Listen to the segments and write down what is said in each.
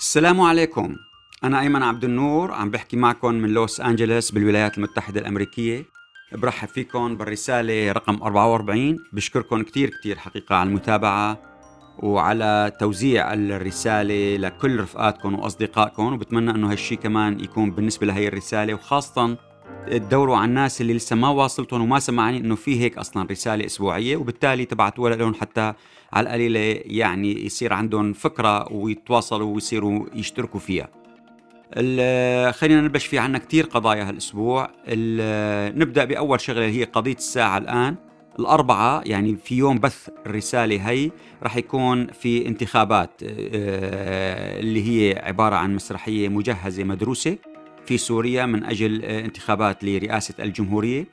السلام عليكم. أنا أيمن عبد النور عم بحكي معكم من لوس أنجلوس بالولايات المتحدة الأمريكية. برحب فيكم بالرسالة رقم 44 بشكركم كتير كتير حقيقة على المتابعة وعلى توزيع الرسالة لكل رفقاتكم وأصدقائكم. وبتمنى أنه هالشي كمان يكون بالنسبة لهي الرسالة وخاصة تدوروا على الناس اللي لسه ما واصلتهم وما سمعني إنه في هيك أصلا رسالة أسبوعية. وبالتالي تبعتوها لهم حتى على القليله يعني يصير عندهم فكرة ويتواصلوا ويصيروا يشتركوا فيها. خلينا نبلش في عنا كثير قضايا هالأسبوع. نبدأ بأول شغلة هي قضية الساعة الآن. الأربعة يعني في يوم بث الرسالة هي رح يكون في انتخابات آه، اللي هي عبارة عن مسرحية مجهزة مدروسة في سوريا من أجل آه، انتخابات لرئاسة الجمهورية.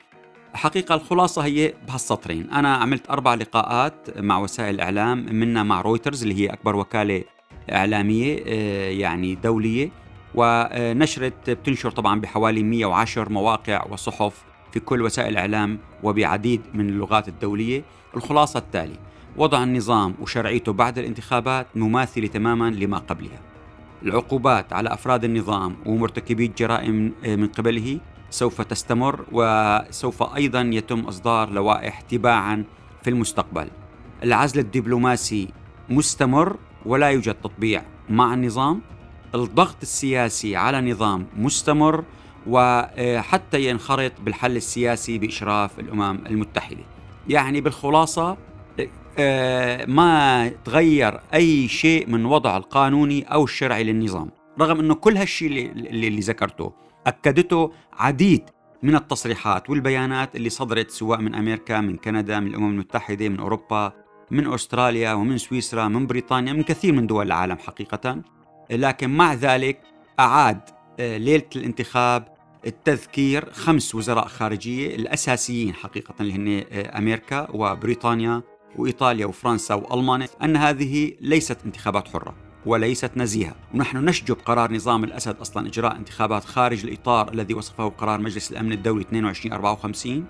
حقيقة الخلاصة هي بهالسطرين. أنا عملت أربع لقاءات مع وسائل الإعلام منها مع رويترز اللي هي أكبر وكالة إعلامية آه، يعني دولية. ونشرت بتنشر طبعا بحوالي 110 مواقع وصحف في كل وسائل الإعلام وبعديد من اللغات الدولية. الخلاصة التالي وضع النظام وشرعيته بعد الانتخابات مماثلة تماما لما قبلها. العقوبات على أفراد النظام ومرتكبي الجرائم من قبله سوف تستمر وسوف أيضا يتم إصدار لوائح تباعا في المستقبل. العزل الدبلوماسي مستمر ولا يوجد تطبيع مع النظام. الضغط السياسي على النظام مستمر وحتى ينخرط بالحل السياسي بإشراف الأمم المتحدة. يعني بالخلاصة آه، ما تغير أي شيء من وضع القانوني أو الشرعي للنظام رغم أنه كل هالشيء اللي, اللي ذكرته أكدته عديد من التصريحات والبيانات اللي صدرت سواء من أمريكا من كندا من الأمم المتحدة من أوروبا من أستراليا ومن سويسرا من بريطانيا من كثير من دول العالم حقيقة. لكن مع ذلك أعاد آه، ليلة الانتخاب التذكير خمس وزراء خارجية الأساسيين حقيقة اللي هن آه، أمريكا وبريطانيا وإيطاليا وفرنسا وألمانيا أن هذه ليست انتخابات حرة. وليست نزيهة. ونحن نشجب قرار نظام الأسد أصلا إجراء انتخابات خارج الإطار الذي وصفه قرار مجلس الأمن الدولي 2254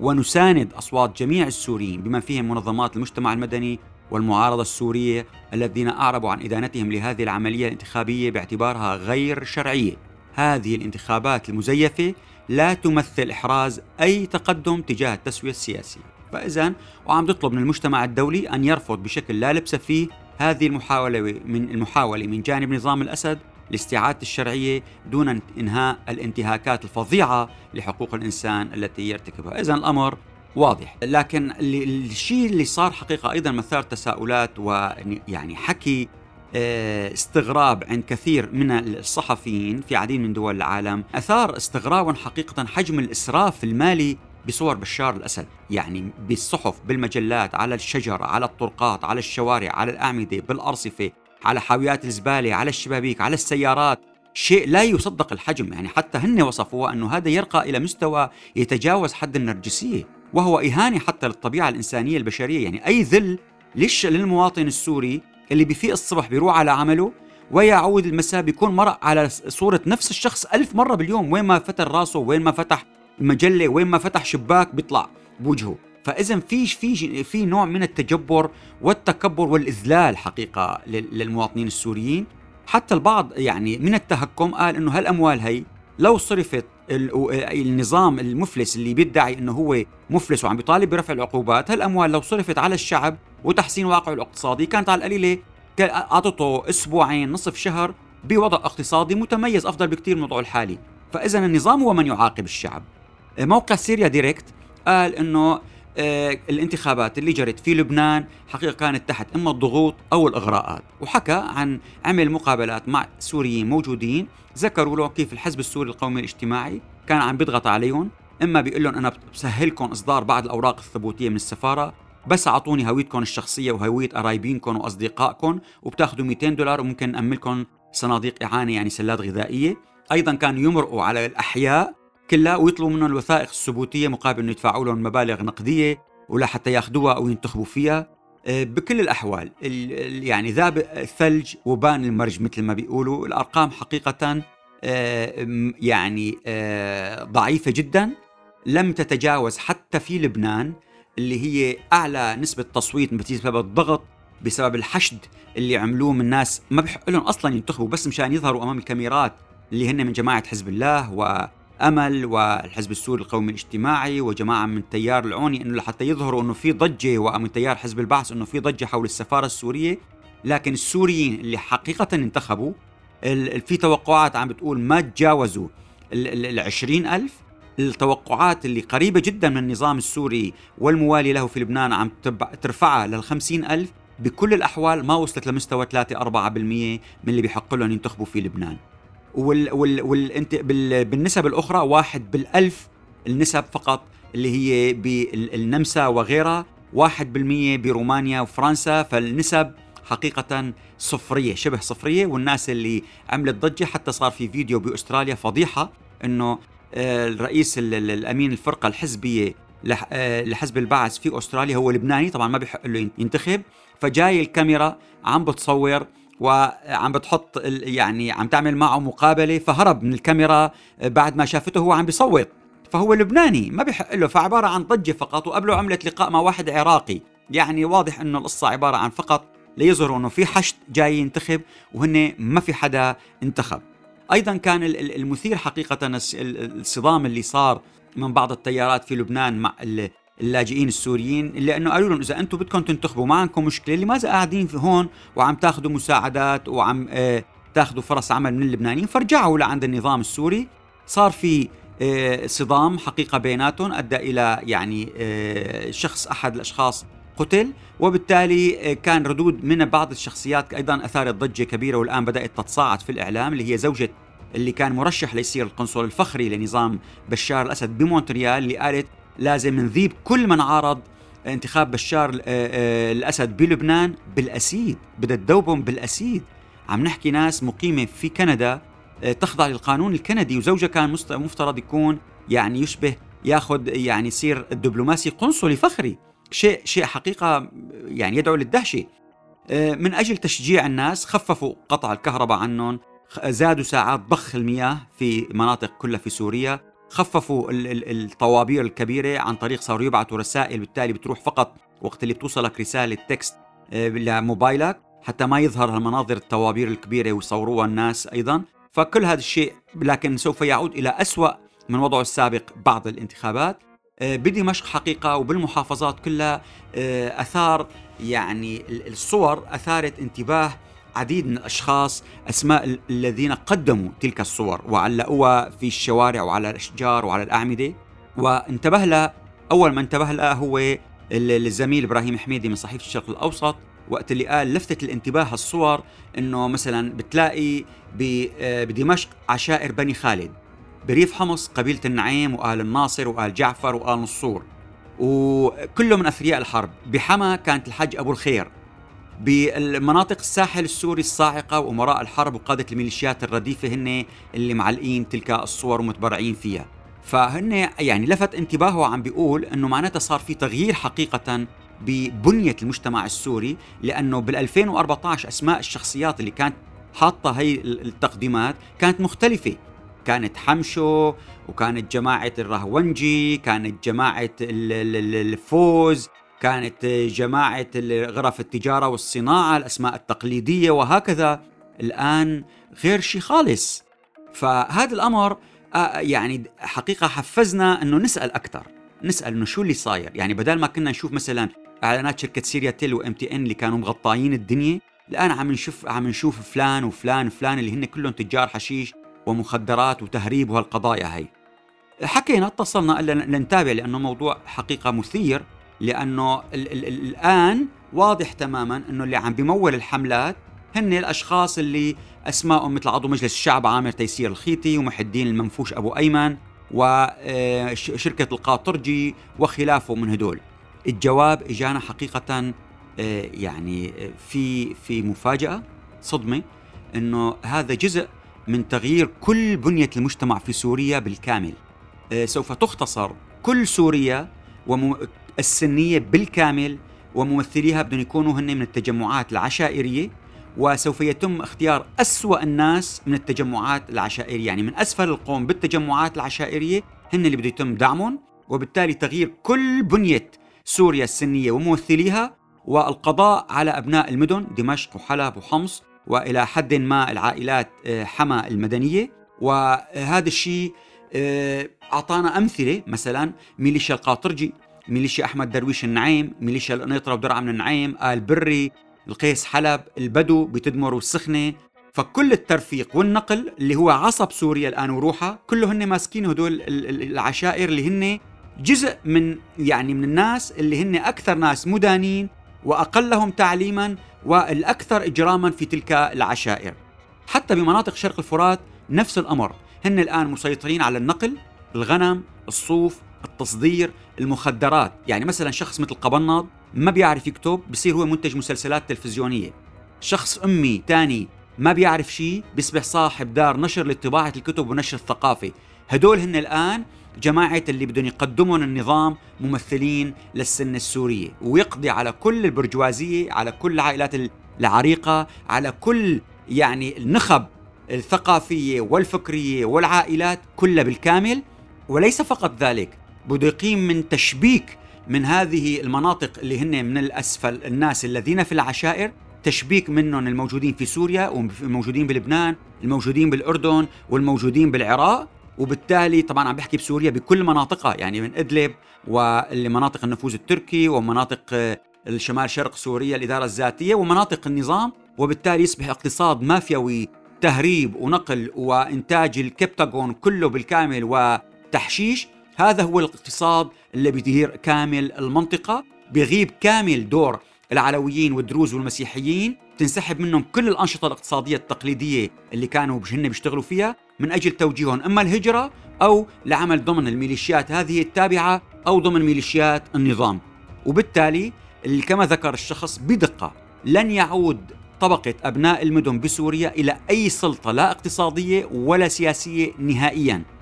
ونساند أصوات جميع السوريين بما فيهم منظمات المجتمع المدني والمعارضة السورية الذين أعربوا عن إدانتهم لهذه العملية الانتخابية باعتبارها غير شرعية. هذه الانتخابات المزيفة لا تمثل إحراز أي تقدم تجاه التسوية السياسية. فإذا وعم تطلب من المجتمع الدولي أن يرفض بشكل لا لبس فيه هذه المحاولة من المحاولة من جانب نظام الأسد لاستعادة الشرعية دون إنهاء الانتهاكات الفظيعة لحقوق الإنسان التي يرتكبها. إذا الأمر واضح. لكن الشيء اللي صار حقيقة أيضا مثار تساؤلات ويعني حكي آه، استغراب عند كثير من الصحفيين في عديد من دول العالم. أثار استغرابا حقيقة حجم الإسراف المالي بصور بشار الأسد يعني بالصحف بالمجلات على الشجر على الطرقات على الشوارع على الأعمدة بالأرصفة على حاويات الزبالة على الشبابيك على السيارات. شيء لا يصدق الحجم يعني حتى هن وصفوه أنه هذا يرقى إلى مستوى يتجاوز حد النرجسية وهو إهانة حتى للطبيعة الإنسانية البشرية. يعني أي ذل ليش للمواطن السوري اللي بفيق الصبح بيروح على عمله ويعود المساء بيكون مرق على صورة نفس الشخص ألف مرة باليوم وين ما فتح راسه وين ما فتح مجلة وين ما فتح شباك بيطلع بوجهه. فاذا في في في نوع من التجبر والتكبر والإذلال حقيقة للمواطنين السوريين. حتى البعض يعني من التهكم قال إنه هالأموال هي لو صرفت النظام المفلس اللي بيدعي إنه هو مفلس وعم بيطالب برفع العقوبات هالأموال لو صرفت على الشعب وتحسين واقعه الاقتصادي كانت على القليلة أعطته أسبوعين نصف شهر بوضع اقتصادي متميز أفضل بكثير من وضعه الحالي. فاذا النظام هو من يعاقب الشعب. موقع Syria Direct قال إنه آه، الانتخابات اللي جرت في لبنان حقيقة كانت تحت إما الضغوط أو الإغراءات. وحكى عن عمل مقابلات مع سوريين موجودين ذكروا له كيف الحزب السوري القومي الاجتماعي كان عم بيضغط عليهم. إما بيقول لهم أنا بسهلكم إصدار بعض الأوراق الثبوتية من السفارة بس أعطوني هويتكم الشخصية وهوية قرايبينكم وأصدقائكم وبتاخذوا 200 دولار وممكن نأملكم صناديق إعانة يعني سلات غذائية. أيضا كانوا يمرقوا على الأحياء كلها ويطلبوا منهم الوثائق الثبوتية مقابل إنه يدفعوا لهم مبالغ نقدية ولا حتى ياخذوها أو ينتخبوا فيها. آه، بكل الأحوال يعني ذاب الثلج وبان المرج مثل ما بيقولوا. الأرقام حقيقة آه، يعني آه، ضعيفة جدا. لم تتجاوز حتى في لبنان اللي هي أعلى نسبة تصويت بسبب الضغط بسبب الحشد اللي عملوه من ناس ما بحق لهم أصلا ينتخبوا بس مشان يظهروا أمام الكاميرات اللي هن من جماعة حزب الله وامل والحزب السوري القومي الاجتماعي وجماعة من التيار العوني إنه لحتى يظهروا إنه في ضجة ومن تيار حزب البعث إنه في ضجة حول السفارة السورية. لكن السوريين اللي حقيقة انتخبوا في توقعات عم بتقول ما تجاوزوا ال 20000 التوقعات اللي قريبة جدا من النظام السوري والموالي له في لبنان عم ترفعها لل ألف. بكل الأحوال ما وصلت لمستوى 3 4% من اللي بيحق لهم ينتخبوا في لبنان. وال وال وال بال بالنسب الأخرى واحد بالألف النسب فقط اللي هي بالنمسا وغيرها واحد بالمية برومانيا وفرنسا فالنسب حقيقة صفرية شبه صفرية. والناس اللي عملت ضجة حتى صار في فيديو بأستراليا فضيحة أنه آه، الرئيس الأمين الفرقة الحزبية آه، لحزب البعث في أستراليا هو لبناني طبعا ما بيحق له ينتخب فجاي الكاميرا عم بتصور وعم بتحط يعني عم تعمل معه مقابلة فهرب من الكاميرا آه، بعد ما شافته هو عم بيصوت. فهو لبناني ما بيحق له فعبارة عن ضجة فقط وقبله عملت لقاء مع واحد عراقي. يعني واضح إنه القصة عبارة عن فقط ليظهروا إنه في حشد جاي ينتخب وهن ما في حدا انتخب. أيضا كان المثير حقيقه الصدام اللي صار من بعض التيارات في لبنان مع اللاجئين السوريين لأنه قالوا لهم إذا أنتم بدكم تنتخبوا ما عندكم مشكله لماذا قاعدين في هون وعم تاخذوا مساعدات وعم آه تاخذوا فرص عمل من اللبنانيين فرجعوا لعند النظام السوري. صار في آه صدام حقيقة بيناتهم أدى إلى يعني آه شخص أحد الأشخاص قتل وبالتالي كان ردود من بعض الشخصيات أيضا أثارت ضجة كبيرة والآن بدأت تتصاعد في الإعلام اللي هي زوجة اللي كان مرشح ليصير القنصل الفخري لنظام بشار الأسد بمونتريال اللي قالت لازم نذيب كل من عارض انتخاب بشار آه، آه، الأسد بلبنان بالأسيد بدها تذوبهم بالأسيد. عم نحكي ناس مقيمة في كندا تخضع للقانون الكندي وزوجها كان مفترض يكون يعني يشبه ياخذ يعني يصير الدبلوماسي قنصلي فخري. شيء شيء حقيقة يعني يدعو للدهشة. آه، من أجل تشجيع الناس خففوا قطع الكهرباء عنهم زادوا ساعات ضخ المياه في مناطق كلها في سوريا. خففوا الطوابير الكبيرة عن طريق صاروا يبعثوا رسائل بالتالي بتروح فقط وقت اللي بتوصلك رسالة تكست آه، لموبايلك حتى ما يظهر المناظر الطوابير الكبيرة ويصوروها الناس أيضا. فكل هذا الشيء لكن سوف يعود إلى أسوأ من وضعه السابق بعد الانتخابات. آه، بدمشق حقيقة وبالمحافظات كلها آه، أثار يعني الصور أثارت انتباه عديد من الأشخاص أسماء الذين قدموا تلك الصور وعلقوها في الشوارع وعلى الأشجار وعلى الأعمدة. وانتبه لها أول ما انتبه لها هو الزميل إبراهيم حميدي من صحيفة الشرق الأوسط. وقت اللي قال لفتت الانتباه الصور إنه مثلا بتلاقي آه، بدمشق عشائر بني خالد. بريف حمص قبيلة النعيم وآل الناصر وآل جعفر وآل نصور وكله من أثرياء الحرب. بحما كانت الحج أبو الخير. بالمناطق الساحل السوري الصاعقة وأمراء الحرب وقادة الميليشيات الرديفة هن اللي معلقين تلك الصور ومتبرعين فيها. فهن يعني لفت انتباهه عم بيقول إنه معناتها صار في تغيير حقيقة ببنية المجتمع السوري لأنه بال 2014 أسماء الشخصيات اللي كانت حاطة هي التقديمات كانت مختلفة. كانت حمشو وكانت جماعة الرهونجي كانت جماعة الفوز. كانت جماعة غرف التجارة والصناعة الأسماء التقليدية وهكذا. الآن غير شيء خالص. فهذا الأمر آه، يعني حقيقة حفزنا أنه نسأل أكثر نسأل أنه شو اللي صاير. يعني بدل ما كنا نشوف مثلا إعلانات شركة سيريا تيل و MTN اللي كانوا مغطاين الدنيا الآن عم نشوف عم نشوف فلان وفلان وفلان اللي هن كلهم تجار حشيش ومخدرات وتهريب وهالقضايا هي حكينا اتصلنا لنتابع لأنه موضوع حقيقة مثير. لأنه ال ال ال الآن واضح تماما أنه اللي عم بيمول الحملات هن الأشخاص اللي أسمائهم مثل عضو مجلس الشعب عامر تيسير الخيطي ومحي الدين المنفوش أبو أيمن وشركة آه، القاطرجي وخلافه من هدول. الجواب إجانا حقيقة آه، يعني آه، في في مفاجأة صدمة إنه هذا جزء من تغيير كل بنية المجتمع في سوريا بالكامل. سوف تختصر كل سوريا السنية بالكامل وممثليها بدهم يكونوا هن من التجمعات العشائرية وسوف يتم اختيار أسوأ الناس من التجمعات العشائرية. يعني من أسفل القوم بالتجمعات العشائرية هن اللي بده يتم دعمهم وبالتالي تغيير كل بنية سوريا السنية وممثليها والقضاء على أبناء المدن دمشق وحلب وحمص وإلى حد ما العائلات آه، حما المدنية. وهذا الشيء آه، أعطانا أمثلة مثلا ميليشيا القاطرجي. ميليشيا أحمد درويش النعيم ميليشيا القنيطرة ودرعا من النعيم آل بري القيس حلب البدو بتدمر والسخنة فكل الترفيق والنقل اللي هو عصب سوريا الآن وروحها كله هن ماسكين هدول العشائر اللي هن جزء من يعني من الناس اللي هن أكثر ناس مدانين وأقلهم تعليما والأكثر إجراما في تلك العشائر. حتى بمناطق شرق الفرات نفس الأمر. هن الآن مسيطرين على النقل الغنم الصوف التصدير المخدرات. يعني مثلا شخص مثل قبناض ما بيعرف يكتب بصير هو منتج مسلسلات تلفزيونية. شخص أمي تاني ما بيعرف شيء بيصبح صاحب دار نشر لطباعة الكتب ونشر الثقافة. هدول هن الآن جماعة اللي بدهم يقدمون النظام ممثلين للسنة السورية. ويقضي على كل البرجوازية على كل العائلات العريقة على كل يعني النخب الثقافية والفكرية والعائلات كلها بالكامل. وليس فقط ذلك بده يقيم من تشبيك من هذه المناطق اللي هن من الأسفل الناس الذين في العشائر تشبيك منهم الموجودين في سوريا والموجودين بلبنان الموجودين بالأردن والموجودين بالعراق وبالتالي طبعا عم بحكي بسوريا بكل مناطقها يعني من إدلب ومناطق النفوذ التركي ومناطق الشمال شرق سوريا الإدارة الذاتية ومناطق النظام وبالتالي يصبح اقتصاد مافيوي تهريب ونقل وإنتاج الكبتاغون كله بالكامل وتحشيش هذا هو الاقتصاد اللي بيدير كامل المنطقة بيغيب كامل دور العلويين والدروز والمسيحيين تنسحب منهم كل الأنشطة الاقتصادية التقليدية اللي كانوا هن بيشتغلوا فيها من أجل توجيههم إما الهجرة أو لعمل ضمن الميليشيات هذه التابعة أو ضمن ميليشيات النظام. وبالتالي اللي كما ذكر الشخص بدقة لن يعود طبقة أبناء المدن بسوريا إلى أي سلطة لا اقتصادية ولا سياسية نهائياً.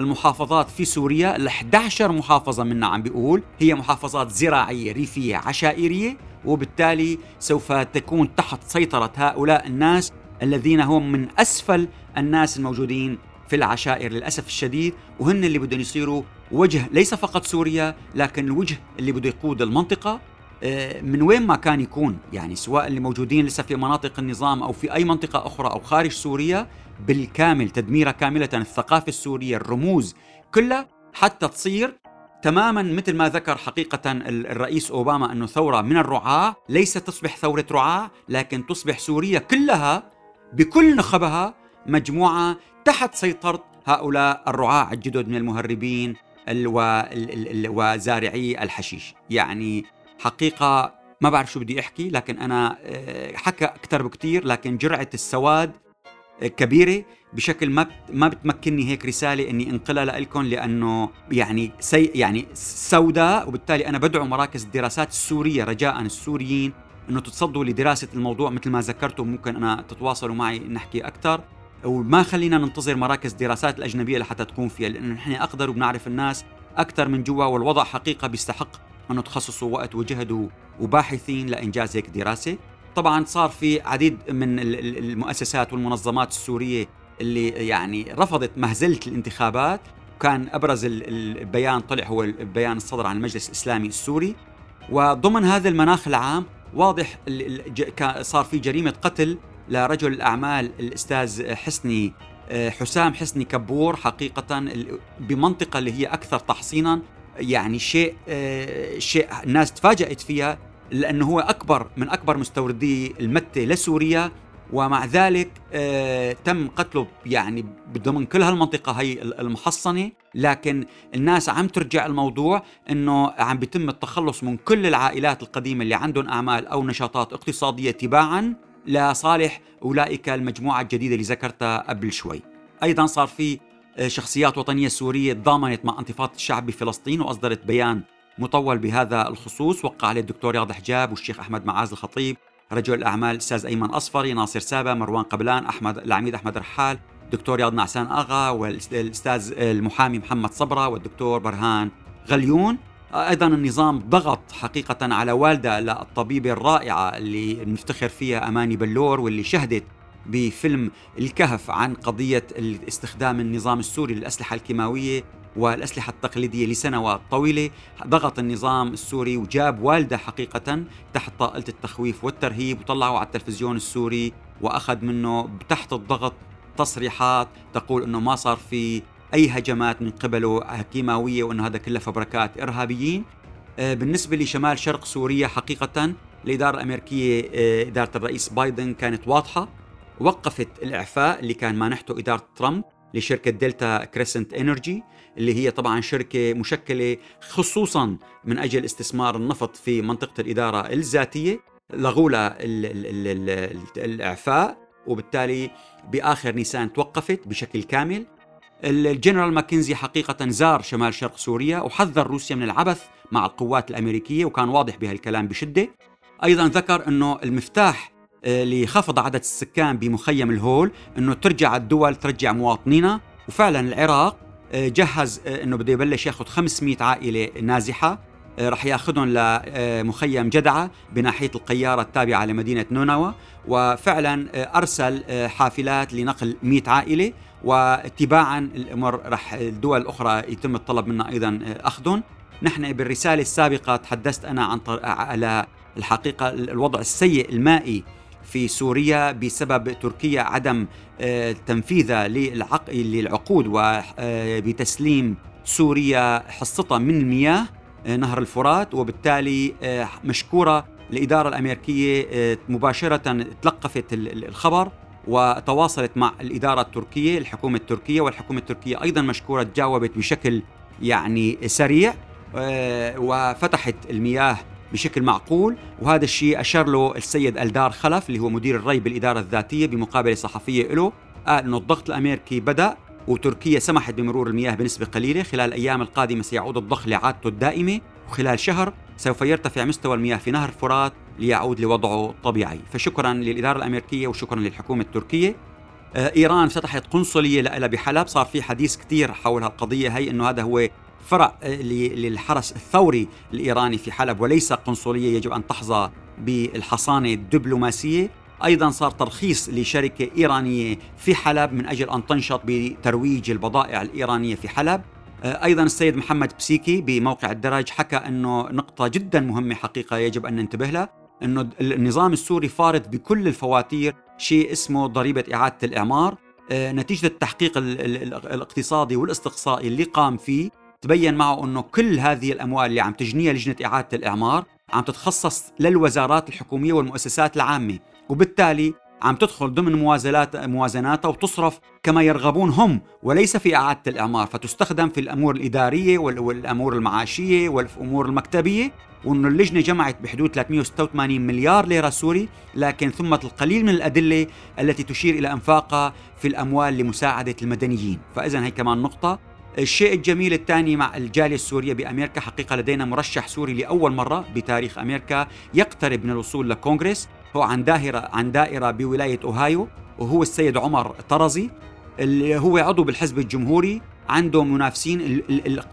المحافظات في سوريا ال 11 محافظة منها عم بيقول هي محافظات زراعية ريفية عشائرية وبالتالي سوف تكون تحت سيطرة هؤلاء الناس الذين هم من أسفل الناس الموجودين في العشائر للأسف الشديد وهن اللي بدهم يصيروا وجه ليس فقط سوريا لكن الوجه اللي بده يقود المنطقة. من وين ما كان يكون يعني سواء اللي موجودين لسه في مناطق النظام أو في أي منطقة أخرى أو خارج سوريا بالكامل تدميرها كاملة الثقافة السورية الرموز كلها حتى تصير تماما مثل ما ذكر حقيقة الرئيس أوباما أنه ثورة من الرعاة ليست تصبح ثورة رعاة لكن تصبح سوريا كلها بكل نخبها مجموعة تحت سيطرة هؤلاء الرعاة الجدد من المهربين وزارعي الحشيش. يعني حقيقة ما بعرف شو بدي أحكي لكن أنا آه، حكى أكثر بكثير لكن جرعة السواد كبيرة بشكل ما ما بتمكنني هيك رسالة إني انقلها لكم لأنه يعني سي يعني سوداء وبالتالي أنا بدعو مراكز الدراسات السورية رجاء السوريين إنه تتصدوا لدراسة الموضوع مثل ما ذكرتوا ممكن أنا تتواصلوا معي نحكي أكثر وما خلينا ننتظر مراكز الدراسات الأجنبية لحتى تكون فيها لأنه نحن أقدر وبنعرف الناس أكثر من جوا والوضع حقيقة بيستحق انه تخصصوا وقت وجهد وباحثين لإنجاز هيك دراسة. طبعا صار في عديد من المؤسسات والمنظمات السورية اللي يعني رفضت مهزلة الانتخابات. كان أبرز البيان طلع هو البيان الصدر عن المجلس الإسلامي السوري. وضمن هذا المناخ العام واضح صار في جريمة قتل لرجل الأعمال الأستاذ حسني آه، حسام حسني كبور حقيقة بمنطقة اللي هي أكثر تحصينا يعني شيء آه، شيء الناس تفاجأت فيها لأنه هو أكبر من أكبر مستوردي المتة لسوريا ومع ذلك آه تم قتله يعني ضمن كل هالمنطقة هي المحصنة. لكن الناس عم ترجع الموضوع إنه عم بيتم التخلص من كل العائلات القديمة اللي عندهم أعمال أو نشاطات اقتصادية تباعا لصالح أولئك المجموعة الجديدة اللي ذكرتها قبل شوي. أيضا صار في شخصيات وطنية سورية تضامنت مع انتفاضة الشعب بفلسطين وأصدرت بيان مطول بهذا الخصوص. وقع عليه الدكتور رياض حجاب والشيخ أحمد معاذ الخطيب رجل الأعمال الأستاذ أيمن أصفري ناصر سابا مروان قبلان أحمد العميد أحمد رحال دكتور رياض نعسان أغا والأستاذ المحامي محمد صبرة والدكتور برهان غليون. أيضا النظام ضغط حقيقة على والدة للطبيبة الرائعة اللي بنفتخر فيها أماني بلور واللي شهدت بفيلم الكهف عن قضية استخدام النظام السوري للأسلحة الكيماوية والأسلحة التقليدية لسنوات طويلة. ضغط النظام السوري وجاب والدة حقيقة تحت طائلة التخويف والترهيب وطلعه على التلفزيون السوري وأخذ منه تحت الضغط تصريحات تقول أنه ما صار في أي هجمات من قبله كيماوية وأنه هذا كله فبركات إرهابيين. آه، بالنسبة لشمال شرق سوريا حقيقة الإدارة الأمريكية آه، إدارة الرئيس بايدن كانت واضحة. وقفت الإعفاء اللي كان مانحته إدارة ترامب لشركة Delta Crescent Energy اللي هي طبعا شركة مشكلة خصوصا من أجل استثمار النفط في منطقة الإدارة الذاتية. لغوا الإعفاء وبالتالي بآخر نيسان توقفت بشكل كامل. الجنرال ماكنزي حقيقة زار شمال شرق سوريا وحذر روسيا من العبث مع القوات الأمريكية وكان واضح بهالكلام بشدة. أيضا ذكر أنه المفتاح لخفض عدد السكان بمخيم الهول أنه ترجع الدول ترجع مواطنينا. وفعلا العراق آه، جهز آه، أنه بده يبلش ياخذ 500 عائلة نازحة رح ياخذهم لمخيم جدعة بناحية القيارة التابعة لمدينة نونوا. وفعلا أرسل حافلات لنقل 100 عائلة. واتباعا الأمر رح الدول الأخرى يتم الطلب منا أيضا أخذهم. نحن بالرسالة السابقة تحدثت أنا عن على الحقيقة الوضع السيء المائي في سوريا بسبب تركيا عدم آه، تنفيذها للعقود وبتسليم آه، سوريا حصتها من المياه آه، نهر الفرات وبالتالي مشكورة الإدارة الأمريكية مباشرة تلقفت الخبر وتواصلت مع الإدارة التركية الحكومة التركية والحكومة التركية أيضا مشكورة تجاوبت بشكل يعني سريع وفتحت المياه بشكل معقول. وهذا الشيء أشار له السيد ألدار خلف اللي هو مدير الري بالإدارة الذاتية بمقابلة صحفية له. قال أنه الضغط الأمريكي بدأ وتركيا سمحت بمرور المياه بنسبة قليلة. خلال الأيام القادمة سيعود الضخ لعادته الدائمة. وخلال شهر سوف يرتفع مستوى المياه في نهر فرات ليعود لوضعه الطبيعي. فشكرا للإدارة الأمريكية وشكرا للحكومة التركية. آه، إيران فتحت قنصلية لها بحلب. صار في حديث كثير حول هالقضية هي أنه هذا هو فرع آه، للحرس الثوري الإيراني في حلب وليس قنصلية يجب أن تحظى بالحصانة الدبلوماسية. أيضا صار ترخيص لشركة إيرانية في حلب من أجل أن تنشط بترويج البضائع الإيرانية في حلب. آه، أيضا السيد محمد بسيكي بموقع الدرج حكى أنه نقطة جدا مهمة حقيقة يجب أن ننتبه لها أنه النظام السوري فارض بكل الفواتير شيء اسمه ضريبة إعادة الإعمار. آه، نتيجة التحقيق الاقتصادي والاستقصائي اللي قام فيه. تبين معه إنه كل هذه الأموال اللي عم تجنيها لجنة إعادة الإعمار عم تتخصص للوزارات الحكومية والمؤسسات العامة وبالتالي عم تدخل ضمن موازنات موازناتها وتصرف كما يرغبون هم وليس في إعادة الإعمار فتستخدم في الأمور الإدارية والأمور المعاشية والأمور المكتبية وأن اللجنة جمعت بحدود 386 مليار ليرة سوري لكن ثمة القليل من الأدلة التي تشير إلى أنفاقها في الأموال لمساعدة المدنيين. فإذا هي كمان نقطة. الشيء الجميل الثاني مع الجالية السورية بأمريكا حقيقة لدينا مرشح سوري لأول مرة بتاريخ أمريكا يقترب من الوصول لكونغرس هو عن دائرة عن دائرة بولاية أوهايو وهو السيد عمر طرزي اللي هو عضو بالحزب الجمهوري. عنده منافسين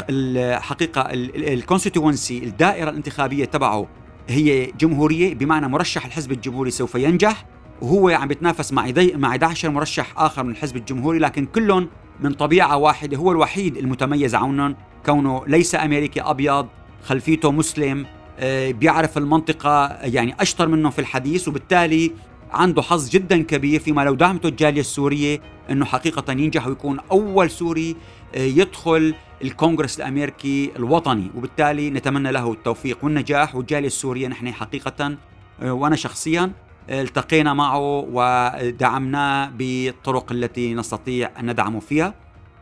الحقيقة الكونستيتوونسي الدائرة الانتخابية تبعه هي جمهورية بمعنى مرشح الحزب الجمهوري سوف ينجح. وهو عم بيتنافس مع مع 11 مرشح آخر من الحزب الجمهوري لكن كلهم من طبيعة واحدة هو الوحيد المتميز عنهم. كونه ليس أمريكي أبيض خلفيته مسلم آه، بيعرف المنطقة يعني أشطر منه في الحديث وبالتالي عنده حظ جدا كبير فيما لو دعمته الجالية السورية أنه حقيقة ينجح ويكون أول سوري آه، يدخل الكونغرس الأمريكي الوطني. وبالتالي نتمنى له التوفيق والنجاح. والجالية السورية نحن حقيقة آه، وأنا شخصيا التقينا معه ودعمناه بالطرق التي نستطيع أن ندعمه فيها.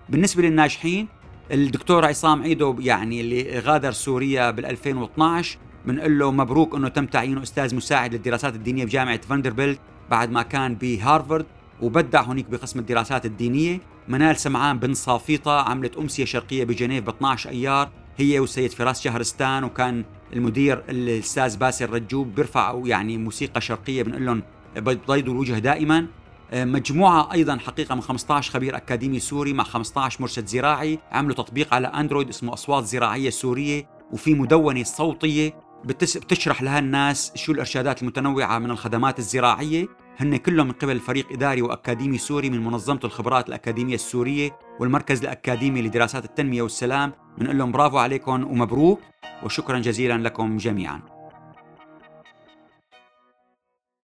بالنسبة للناجحين الدكتور عصام عيدو يعني اللي غادر سوريا بال 2012 بنقول له مبروك إنه تم تعيينه أستاذ مساعد للدراسات الدينية بجامعة فاندربيلت بعد ما كان بهارفارد وأبدع هناك بقسم الدراسات الدينية. منال سمعان بن صافيطة عملت أمسية شرقية بجنيف ب 12 أيار. هي والسيد فراس شهرستان وكان المدير الأستاذ باسل رجوب بيرفعوا يعني موسيقى شرقية بنقول لهم بيضوا الوجه دائما. مجموعة أيضا حقيقة من 15 خبير أكاديمي سوري مع 15 مرشد زراعي عملوا تطبيق على Android اسمه أصوات زراعية سورية وفي مدونة صوتية بتشرح لها الناس شو الإرشادات المتنوعة من الخدمات الزراعية. هن كلهم من قبل فريق إداري وأكاديمي سوري من منظمة الخبرات الأكاديمية السورية والمركز الأكاديمي لدراسات التنمية والسلام. بنقول لهم برافو عليكم ومبروك وشكرا جزيلا لكم جميعا.